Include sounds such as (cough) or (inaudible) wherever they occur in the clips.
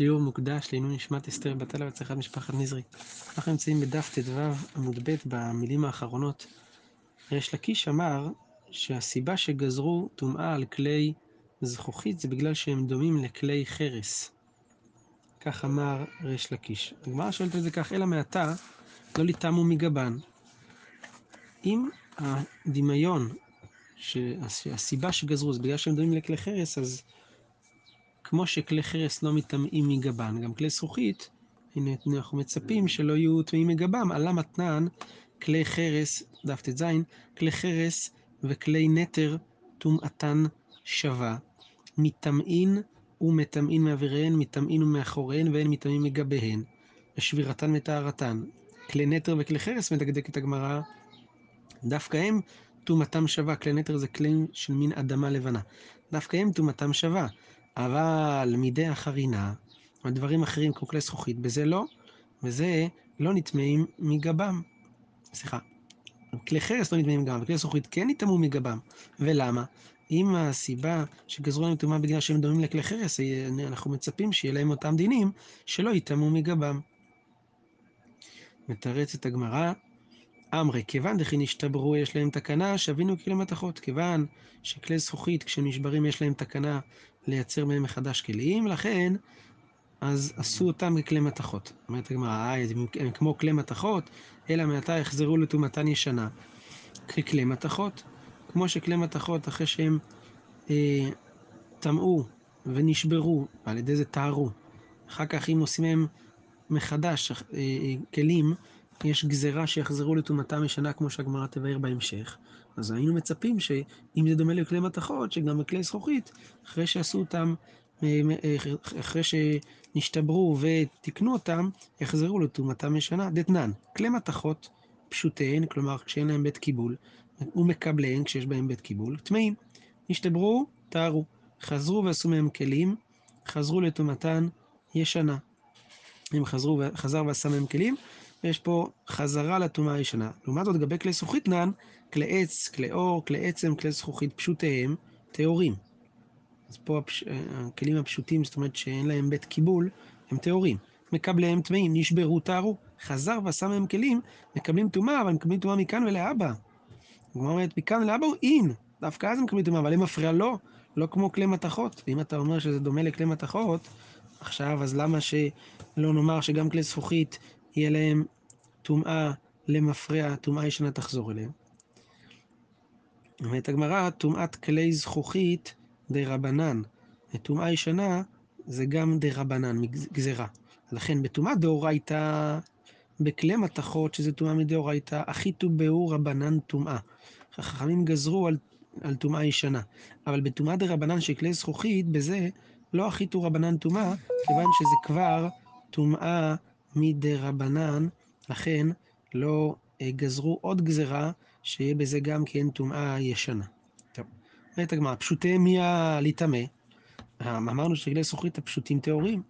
שיעור מוקדש לעילוי נשמת אסתר בת אלה והצלחת משפחת נזרי. אנחנו נמצאים בדף ט"ו עמוד ב' במילים האחרונות. ריש לקיש אמר שהסיבה שגזרו טומאה על כלי זכוכית זה בגלל שהם דומים לכלי חרס. כך אמר ריש לקיש. הגמרא שואלת את זה כך, אלא מעתה לא ליטמו מגבן. אם הדמיון, שהסיבה שגזרו זה בגלל שהם דומים לכלי חרס, אז כמו שכלי חרס לא מטמאים מגבן, גם כלי זכוכית, הנה אנחנו מצפים שלא יהיו טמאים מגבם, עלה מתנן, כלי חרס, דף ט"ז, כלי חרס וכלי נטר טומאתן שווה, מטמאין ומטמאין מאוויריהן, מטמאין ומאחוריהן, והן מטמאים מגביהן, ושבירתן וטהרתן. כלי נטר וכלי חרס מדקדקת הגמרא, דווקא הם טומאתם שווה, כלי נטר זה כלי של מין אדמה לבנה, דווקא הם טומאתם שווה. אבל מידי החרינה, ודברים אחרים כמו כלי זכוכית, בזה לא, וזה לא נטמאים מגבם. סליחה, כלי חרס לא נטמאים מגבם, וכלי זכוכית כן נטמאו מגבם. ולמה? אם הסיבה שגזרו להם טומאה בגלל שהם דומים לכלי חרס, אנחנו מצפים שיהיה להם אותם דינים שלא יטמאו מגבם. מתרצת הגמרא, אמרי, כיוון דכי נשתברו יש להם תקנה, שווינו כלי מתכות. כיוון שכלי זכוכית כשנשברים יש להם תקנה לייצר מהם מחדש כלים, לכן אז עשו אותם ככלי מתכות. אומרת הגמרא, אה, הם כמו כלי מתכות, אלא מעתה יחזרו לטומאתן ישנה. ככלי מתכות. כמו שכלי מתכות, אחרי שהם אה, טמאו ונשברו, ועל ידי זה טהרו, אחר כך אם עושים מהם מחדש אה, כלים, יש גזירה שיחזרו לטומאתם ישנה, כמו שהגמרא תבאר בהמשך. אז היינו מצפים שאם זה דומה לכלי מתכות, שגם בכלי זכוכית, אחרי שעשו אותם, אחרי שנשתברו ותיקנו אותם, יחזרו לטומאתם ישנה. דתנן, כלי מתכות פשוטיהן, כלומר כשאין להם בית קיבול, ומקבליהן כשיש בהם בית קיבול, טמאים. נשתברו, טהרו. חזרו ועשו מהם כלים, חזרו לטומאתן ישנה. אם חזרו, חזר ועשה מהם כלים, יש פה חזרה לטומאה הישנה. לעומת זאת, לגבי כלי זכוכית נען, כלי עץ, כלי אור, כלי עצם, כלי זכוכית פשוטיהם, טהורים. אז פה הפש... הכלים הפשוטים, זאת אומרת שאין להם בית קיבול, הם טהורים. מקבליהם טמאים, נשברו, טהרו. חזר ועשה מהם כלים, מקבלים טומאה, אבל מקבלים טומאה מכאן ולהבא. הגמרא אומרת, מכאן ולהבא הוא אין. דווקא אז הם מקבלים טומאה, אבל הם מפריע לו, לא כמו כלי מתכות. ואם אתה אומר שזה דומה לכלי מתכות, עכשיו, אז למה שלא נאמר שגם כלי זכוכית יהיה להם טומאה למפרע, טומאה ישנה תחזור אליהם. אומרת הגמרא, טומאת כלי זכוכית דה רבנן, וטומאה ישנה זה גם דה רבנן, גזירה. לכן בטומאת דאורייתא, בכלי מתכות, שזה טומאה מדאורייתא, אחיתו באור רבנן טומאה. החכמים גזרו על, על טומאה ישנה. אבל בטומאה דה רבנן של כלי זכוכית, בזה לא אחיתו רבנן טומאה, כיוון שזה כבר טומאה מדה רבנן, לכן לא גזרו עוד גזרה, שיהיה בזה גם כן טומאה ישנה. טוב, אומרת הגמרא, פשוטיהם מי הלהיטמא? אמרנו שכלי זכוכית הפשוטים טהורים,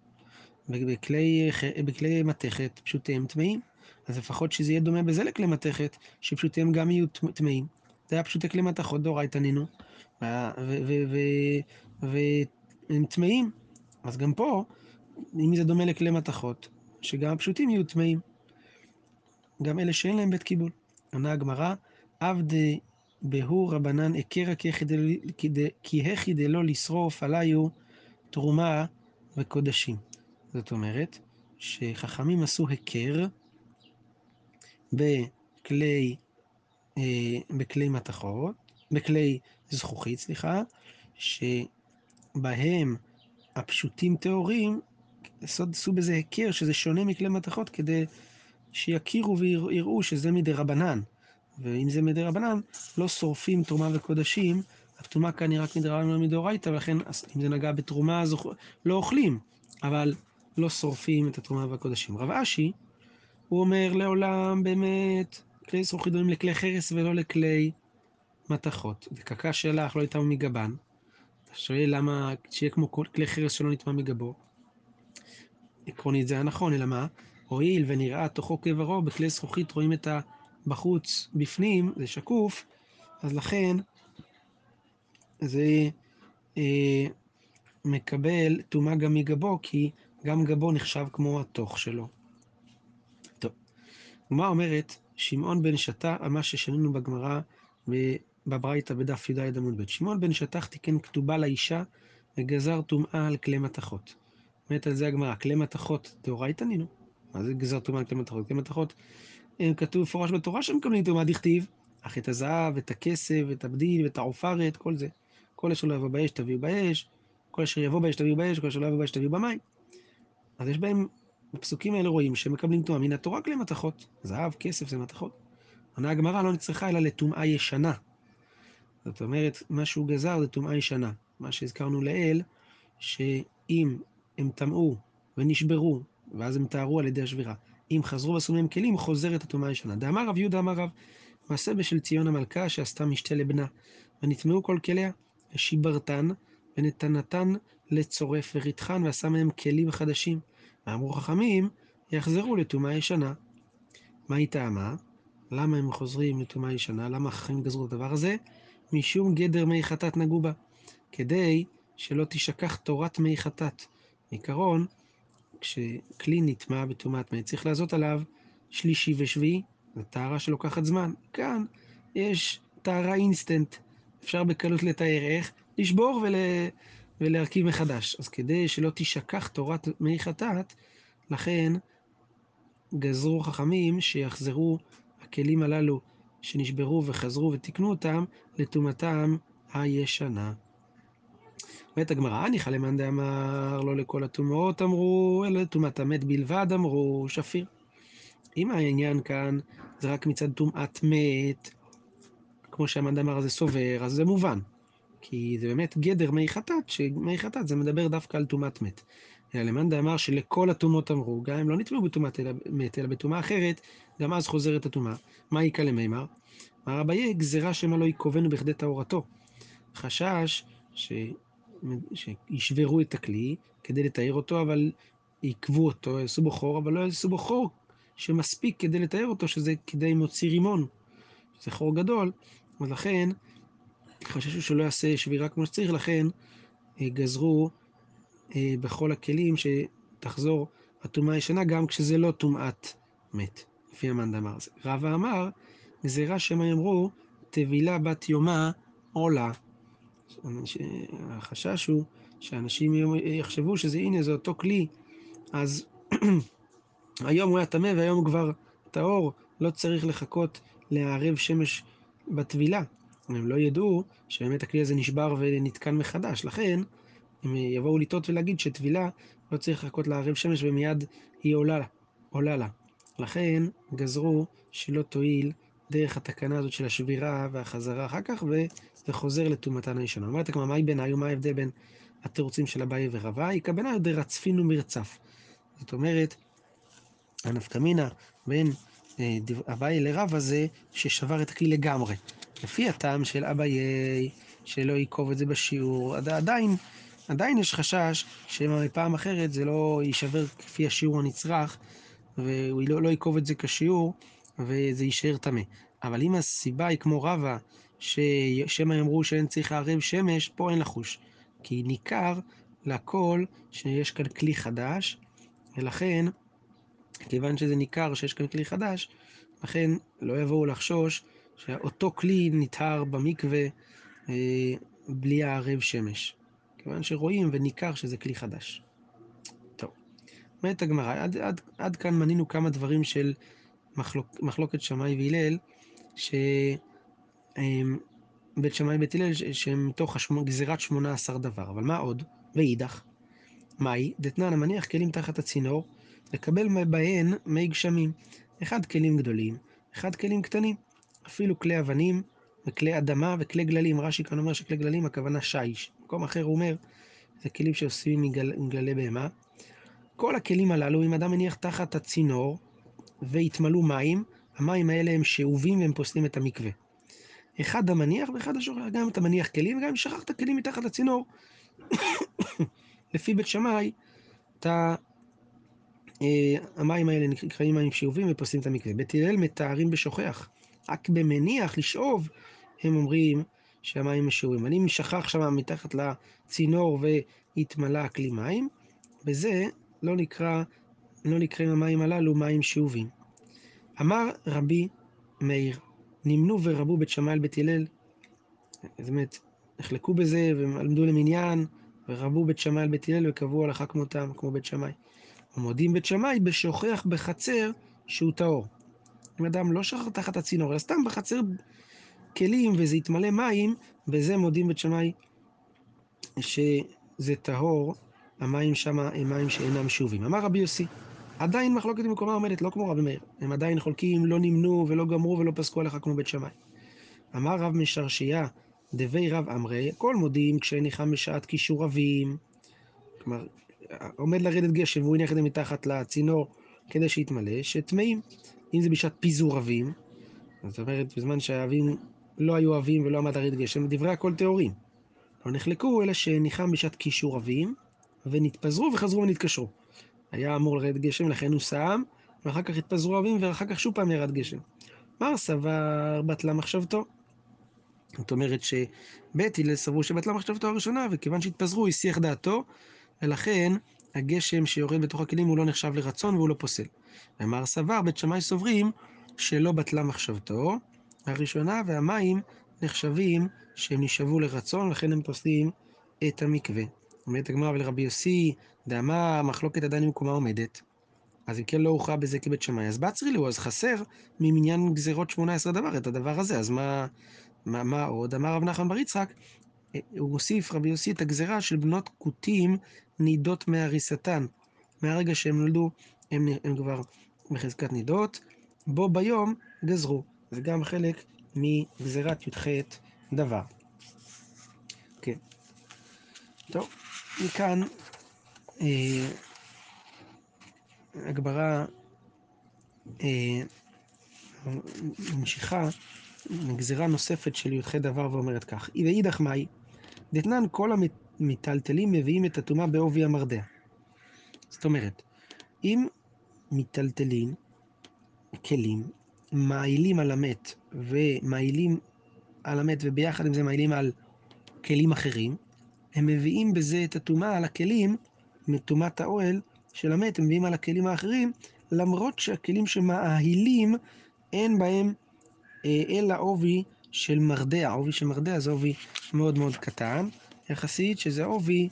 ובכלי מתכת פשוטיהם טמאים. אז לפחות שזה יהיה דומה בזה לכלי מתכת, שפשוטיהם גם יהיו טמאים. זה היה פשוטי כלי מתכות דאורייתא נינו, והם טמאים. אז גם פה, אם זה דומה לכלי מתכות, שגם הפשוטים יהיו טמאים. גם אלה שאין להם בית קיבול. עונה הגמרא, עבדי בהו רבנן הכרה כי הכי דלא לשרוף עליו תרומה וקודשים. זאת אומרת, שחכמים עשו היכר בכלי, אה, בכלי מתכות, בכלי זכוכית, סליחה, שבהם הפשוטים טהורים, עשו בזה היכר שזה שונה מכלי מתכות כדי שיכירו ויראו שזה מדי רבנן. ואם זה מדי רבנן, לא שורפים תרומה וקודשים, התרומה כאן היא רק מדי רבנן ומדאורייתא, ולכן אם זה נגע בתרומה, אז לא אוכלים, אבל לא שורפים את התרומה והקודשים. רב אשי, הוא אומר לעולם באמת, כלי זכוכית דומים לכלי חרס ולא לכלי מתכות. וקקה שלך לא יטמא מגבן. אתה שואל למה, שיהיה כמו כלי חרס שלא נטמא מגבו. עקרונית זה היה נכון, אלא מה? הואיל ונראה תוכו כברו, בכלי זכוכית רואים את הבחוץ בפנים, זה שקוף, אז לכן זה אה, מקבל טומאה גם מגבו, כי גם גבו נחשב כמו התוך שלו. טוב, הגמרא אומרת, שמעון בן שטה, מה ששנינו בגמרא בברייתא בדף י"ד עמוד ב', שמעון בן שטח תיקן כתובה לאישה וגזר טומאה על כלי מתכות. אומרת על זה הגמרא, כלי מתכות דאורייתא נינו. מה זה גזר טומאה כלי מתכות? כלי מתכות, כתוב מפורש בתורה שהם מקבלים טומאה דכתיב, אך את הזהב, את הכסף, את הבדיל, ואת העופרת, כל זה. כל אשר לא יבוא באש תביאו באש, כל אשר יבוא באש תביאו באש, כל אשר לא יבוא באש תביאו במים. אז יש בהם, בפסוקים האלה רואים שהם מקבלים טומאה מן התורה כלי מתכות. זהב, כסף זה מתכות. עונה הגמרא לא נצרכה אלא לטומאה ישנה. זאת אומרת, מה שהוא גזר זה טומאה ישנה. מה שהזכרנו לעיל, שאם הם טמאו ונשברו, ואז הם טהרו על ידי השבירה, אם חזרו מהם כלים, חוזרת הטומאה הישנה. דאמר רב יהודה אמר רב, מעשה בשל ציון המלכה שעשתה משתה לבנה, ונטמאו כל כליה, ושיברתן, ונתנתן לצורף וריתחן, ועשה מהם כלים חדשים. ואמרו חכמים, יחזרו לטומאה ישנה. מה היא טעמה? למה הם חוזרים לטומאה ישנה? למה החכמים גזרו את הדבר הזה? משום גדר מי חטאת נגעו בה, כדי שלא תשכח תורת מי חטאת. בעיקרון, כשכלי נטמע בטומאת מת, צריך לעשות עליו שלישי ושביעי, זו טהרה שלוקחת זמן. כאן יש טהרה אינסטנט, אפשר בקלות לתאר איך, לשבור ול... ולהרכיב מחדש. אז כדי שלא תשכח תורת מי חטאת, לכן גזרו חכמים שיחזרו הכלים הללו שנשברו וחזרו ותיקנו אותם לטומאתם הישנה. אומרת הגמרא, ניחא למאן דאמר לא לכל הטומאות אמרו, אלא לטומאת המת בלבד אמרו, שפיר. אם העניין כאן זה רק מצד טומאת מת, כמו שהמאן דאמר זה סובר, אז זה מובן. כי זה באמת גדר מי חטאת, שמי חטאת זה מדבר דווקא על טומאת מת. אלא למאן דאמר שלכל הטומאות אמרו, גם אם לא נטמעו בטומאת מת, אלא בטומאה אחרת, גם אז חוזרת הטומאה. מה איכא למימר? אמר אביי, גזירה שמא לא יקובנו בכדי טהרתו. חשש ש... שישברו את הכלי כדי לתאר אותו, אבל עיכבו אותו, יעשו בו חור, אבל לא יעשו בו חור שמספיק כדי לתאר אותו, שזה כדי מוציא רימון. זה חור גדול, ולכן חששו שלא יעשה שבירה כמו שצריך, לכן אה, גזרו אה, בכל הכלים שתחזור הטומאה הישנה, גם כשזה לא טומאת מת, לפי המאן דאמר. רבא אמר, גזירה שמא יאמרו, טבילה בת יומה עולה. החשש הוא שאנשים יחשבו שזה הנה זה אותו כלי, אז (clears throat) היום הוא היה טמא והיום הוא כבר טהור, לא צריך לחכות לערב שמש בטבילה. הם לא ידעו שבאמת הכלי הזה נשבר ונתקן מחדש, לכן הם יבואו לטעות ולהגיד שטבילה לא צריך לחכות לערב שמש ומיד היא עולה לה. עולה לה. לכן גזרו שלא תועיל דרך התקנה הזאת של השבירה והחזרה אחר כך, וזה חוזר לטומאתן הישנה. אומרת הגמרא, מהי בעיניי ומה ההבדל בין התירוצים של אביי ורבה? היא כוונה דרצפין ומרצף. זאת אומרת, הנפקמינה בין אה, אביי לרבה זה ששבר את הכלי לגמרי. לפי הטעם של אביי, שלא ייקוב את זה בשיעור, עדיין, עדיין יש חשש שמפעם אחרת זה לא יישבר כפי השיעור הנצרך, והוא לא, לא ייקוב את זה כשיעור, וזה יישאר טמא. אבל אם הסיבה היא כמו רבה, ששמא יאמרו שאין צריך לערב שמש, פה אין לחוש. כי ניכר לכל שיש כאן כלי חדש, ולכן, כיוון שזה ניכר שיש כאן כלי חדש, לכן לא יבואו לחשוש שאותו כלי נטהר במקווה אה, בלי הערב שמש. כיוון שרואים וניכר שזה כלי חדש. טוב, אומרת הגמרא, עד, עד, עד כאן מנינו כמה דברים של מחלוק, מחלוקת שמאי והלל, שבית שמאי ובית הלל שהם מתוך גזירת שמונה עשר דבר, אבל מה עוד? ואידך, מהי? דתנן המניח כלים תחת הצינור, לקבל בהן מי גשמים, אחד כלים גדולים, אחד כלים קטנים, אפילו כלי אבנים וכלי אדמה וכלי גללים, רש"י כאן אומר שכלי גללים הכוונה שיש, במקום אחר הוא אומר, זה כלים שעושים מגללי בהמה. כל הכלים הללו, אם אדם מניח תחת הצינור, והתמלאו מים, המים האלה הם שאובים והם פוסלים את המקווה. אחד המניח ואחד השוכח, גם אם אתה מניח כלים וגם אם שכחת כלים מתחת לצינור. (coughs) לפי בית שמאי, אתה... אה, המים האלה נקראים מים שאובים ופוסלים את המקווה. בית הלל מתארים בשוכח. רק במניח, לשאוב, הם אומרים שהמים משאובים. אני שכח שם מתחת לצינור והתמלא הכלי מים, בזה לא נקרא, לא נקראים המים הללו מים שאובים. אמר רבי מאיר, נמנו ורבו בית שמאי בית הלל. זאת אומרת, נחלקו בזה ולמדו למניין, ורבו בית שמאי בית הלל וקבעו הלכה כמותם, כמו בית שמאי. ומודים בית שמאי בשוכח בחצר שהוא טהור. אם אדם לא שכח תחת הצינור, אלא סתם בחצר כלים וזה יתמלא מים, בזה מודים בית שמאי שזה טהור, המים שם הם מים שאינם שובים. אמר רבי יוסי, עדיין מחלוקת במקומה עומדת, לא כמו רבי מאיר. הם עדיין חולקים, לא נמנו ולא גמרו ולא פסקו עליך כמו בית שמאי. אמר רב משרשייה, דבי רב אמרי, הכל מודים כשניחם בשעת כישור רבים. כלומר, עומד לרדת גשם והוא הניח את זה מתחת לצינור כדי שיתמלא, שטמאים. אם זה בשעת פיזור רבים, זאת אומרת, בזמן שהאבים לא היו אבים ולא עמד לרדת גשם, דברי הכל טהורים. לא נחלקו, אלא שניחם בשעת קישור אבים, ונתפזרו וחזרו ונתקשרו. היה אמור לרדת גשם, לכן הוא שם, ואחר כך התפזרו אבים, ואחר כך שוב פעם ירד גשם. מר סבר בטלה מחשבתו. זאת אומרת שבית הלל סברו שבטלה מחשבתו הראשונה, וכיוון שהתפזרו, הסיח דעתו, ולכן הגשם שיורד בתוך הכלים הוא לא נחשב לרצון והוא לא פוסל. ומר סבר, בית שמאי סוברים שלא בטלה מחשבתו הראשונה, והמים נחשבים שהם נשאבו לרצון, לכן הם פוסלים את המקווה. אומרת הגמרא ולרבי יוסי, דאמר מחלוקת עדיין במקומה עומדת. אז אם כן לא הוכרע בזה כבית שמאי, אז בצרי לו, אז חסר ממניין גזירות שמונה עשרה דבר את הדבר הזה, אז מה, מה, מה עוד? אמר רב נחמן בר יצחק, הוא מוסיף רבי יוסי את הגזירה של בנות כותים נידות מהריסתן. מהרגע שהם נולדו, הם, הם כבר בחזקת נידות, בו ביום גזרו. זה גם חלק מגזירת י"ח דבר. כן. טוב, מכאן אה, הגברה אה, ממשיכה גזירה נוספת של י"ח דבר ואומרת כך: ואידך מאי, דתנן כל המיטלטלים מביאים את הטומאה בעובי המרדע. זאת אומרת, אם מיטלטלים כלים, מעילים על המת ומעילים על המת וביחד עם זה מעילים על כלים אחרים, הם מביאים בזה את הטומאה על הכלים, מטומאת האוהל של המת, הם מביאים על הכלים האחרים, למרות שהכלים שמאהילים אין בהם אה, אלא עובי של מרדע. עובי של מרדע זה עובי מאוד מאוד קטן, יחסית שזה עובי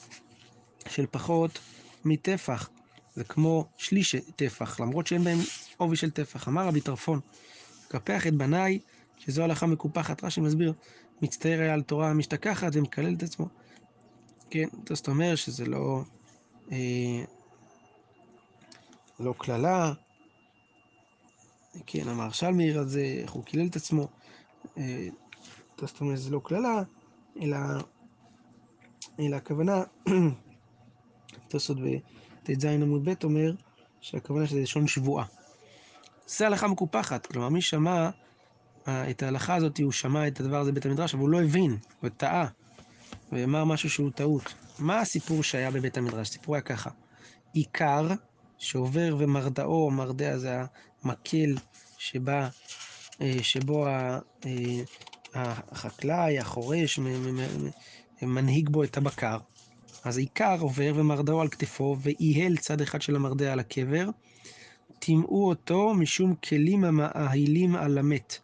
של פחות מטפח. זה כמו שליש טפח, למרות שאין בהם עובי של טפח. אמר רבי טרפון, קפח את בניי, שזו הלכה מקופחת. רש"י מסביר, מצטער היה על תורה משתכחת ומקלל את עצמו. כן, זאת אומרת שזה לא... אה, לא קללה. כן, אמר שלמי על זה, איך הוא קילל את עצמו. אה, זאת אומרת, זה לא קללה, אלא, אלא הכוונה, (clears throat) תוספות בט"ז עמוד ב' אומר שהכוונה שזה לשון שבועה. זה הלכה מקופחת, כלומר מי שמע אה, את ההלכה הזאת, הוא שמע את הדבר הזה בבית המדרש, אבל הוא לא הבין, הוא טעה, ואמר משהו שהוא טעות. מה הסיפור שהיה בבית המדרש? הסיפור היה ככה, עיקר שעובר ומרדאו, מרדע זה המקל שבה, אה, שבו אה, החקלאי, החורש, מנהיג בו את הבקר. אז עיקר עובר ומרדאו על כתפו, ואיהל צד אחד של המרדע על הקבר, טימאו אותו משום כלים המאהילים על המת.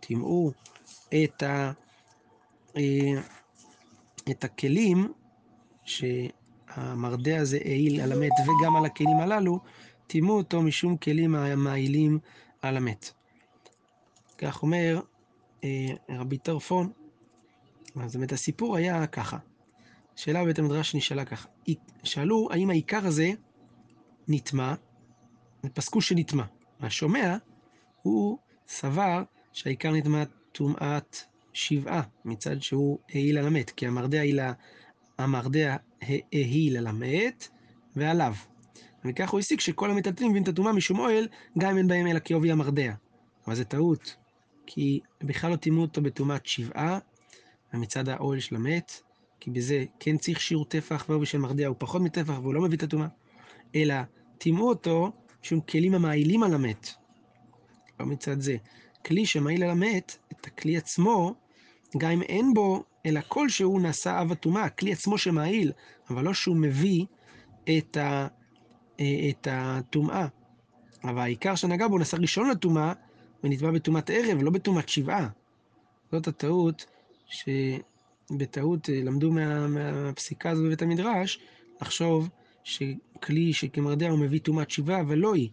טימאו את, ה, אה, את הכלים שהמרדע הזה העיל על המת וגם על הכלים הללו, טימאו אותו משום כלים המאהילים על המת. כך אומר אה, רבי טרפון. אז באמת הסיפור היה ככה. שאלה בבית המדרש נשאלה ככה. שאלו האם העיקר הזה נטמע פסקו שנטמע. והשומע, הוא סבר שהעיקר נטמע טומאת שבעה, מצד שהוא העיל על המת, כי המרדע העיל, על המת ועליו. וכך הוא הסיק שכל המטלטלים מביאים את הטומאה משום אוהל, גם אם אין בהם אלא כעובי המרדע. אבל זה טעות, כי בכלל לא טימאו אותו בטומאת שבעה, ומצד האוהל של המת, כי בזה כן צריך שיעור טפח, ועובי של מרדע הוא פחות מטפח והוא לא מביא את הטומאה, אלא טימאו אותו שום כלים המעילים על המת. לא מצד זה. כלי שמעיל על המת, הכלי עצמו, גם אם אין בו אלא כלשהו נעשה אב הטומאה, הכלי עצמו שמעיל, אבל לא שהוא מביא את, ה, את הטומאה. אבל העיקר שנגע בו נסע ראשון לטומאה ונתבע בטומאת ערב, לא בטומאת שבעה. זאת הטעות, שבטעות למדו מה, מהפסיקה הזו בבית המדרש, לחשוב שכלי שכמרדע הוא מביא טומאת שבעה, ולא היא.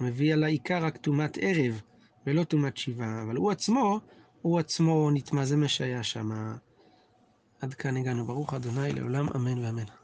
מביא על העיקר רק טומאת ערב, ולא טומאת שבעה. אבל הוא עצמו, הוא עצמו נטמא, זה מה שהיה שם. עד כאן הגענו. ברוך ה' לעולם אמן ואמן.